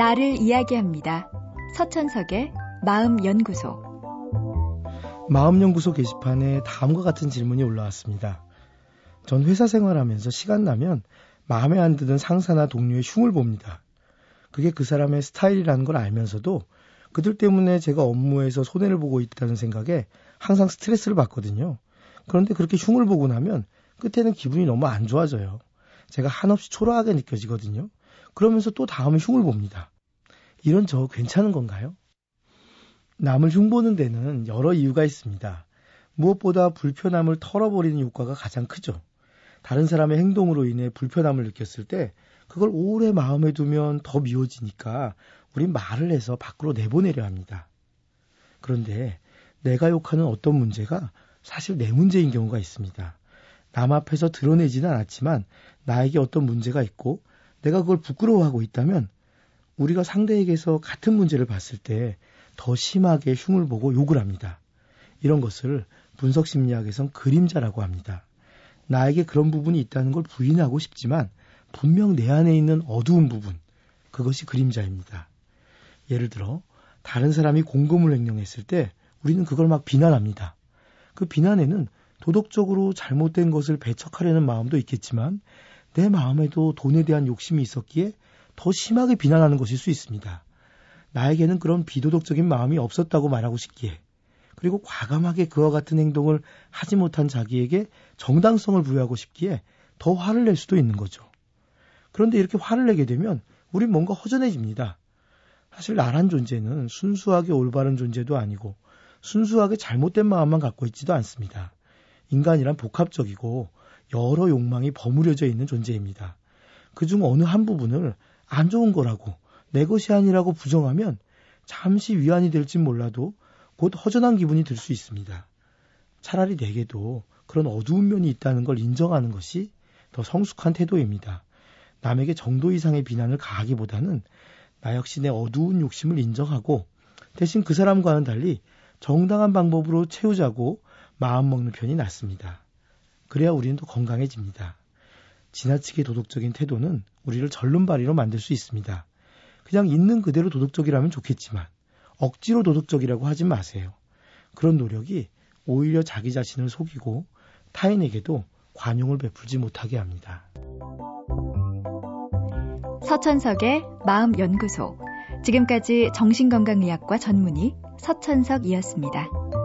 나를 이야기합니다. 서천석의 마음연구소. 마음연구소 게시판에 다음과 같은 질문이 올라왔습니다. 전 회사 생활하면서 시간 나면 마음에 안 드는 상사나 동료의 흉을 봅니다. 그게 그 사람의 스타일이라는 걸 알면서도 그들 때문에 제가 업무에서 손해를 보고 있다는 생각에 항상 스트레스를 받거든요. 그런데 그렇게 흉을 보고 나면 끝에는 기분이 너무 안 좋아져요. 제가 한없이 초라하게 느껴지거든요. 그러면서 또 다음에 흉을 봅니다. 이런 저 괜찮은 건가요? 남을 흉보는 데는 여러 이유가 있습니다. 무엇보다 불편함을 털어버리는 효과가 가장 크죠. 다른 사람의 행동으로 인해 불편함을 느꼈을 때 그걸 오래 마음에 두면 더 미워지니까 우린 말을 해서 밖으로 내보내려 합니다. 그런데 내가 욕하는 어떤 문제가 사실 내 문제인 경우가 있습니다. 남 앞에서 드러내지는 않았지만 나에게 어떤 문제가 있고 내가 그걸 부끄러워하고 있다면 우리가 상대에게서 같은 문제를 봤을 때 더 심하게 흉을 보고 욕을 합니다. 이런 것을 분석 심리학에선 그림자라고 합니다. 나에게 그런 부분이 있다는 걸 부인하고 싶지만 분명 내 안에 있는 어두운 부분, 그것이 그림자입니다. 예를 들어 다른 사람이 공금을 횡령했을 때 우리는 그걸 막 비난합니다. 그 비난에는 도덕적으로 잘못된 것을 배척하려는 마음도 있겠지만 내 마음에도 돈에 대한 욕심이 있었기에 더 심하게 비난하는 것일 수 있습니다. 나에게는 그런 비도덕적인 마음이 없었다고 말하고 싶기에 그리고 과감하게 그와 같은 행동을 하지 못한 자기에게 정당성을 부여하고 싶기에 더 화를 낼 수도 있는 거죠. 그런데 이렇게 화를 내게 되면 우린 뭔가 허전해집니다. 사실 나란 존재는 순수하게 올바른 존재도 아니고 순수하게 잘못된 마음만 갖고 있지도 않습니다. 인간이란 복합적이고 여러 욕망이 버무려져 있는 존재입니다. 그중 어느 한 부분을 안 좋은 거라고 내 것이 아니라고 부정하면 잠시 위안이 될지 몰라도 곧 허전한 기분이 들 수 있습니다. 차라리 내게도 그런 어두운 면이 있다는 걸 인정하는 것이 더 성숙한 태도입니다. 남에게 정도 이상의 비난을 가하기보다는 나 역시 내 어두운 욕심을 인정하고 대신 그 사람과는 달리 정당한 방법으로 채우자고 마음먹는 편이 낫습니다. 그래야 우리는 더 건강해집니다. 지나치게 도덕적인 태도는 우리를 절름발이로 만들 수 있습니다. 그냥 있는 그대로 도덕적이라면 좋겠지만 억지로 도덕적이라고 하지 마세요. 그런 노력이 오히려 자기 자신을 속이고 타인에게도 관용을 베풀지 못하게 합니다. 서천석의 마음연구소. 지금까지 정신건강의학과 전문의 서천석이었습니다.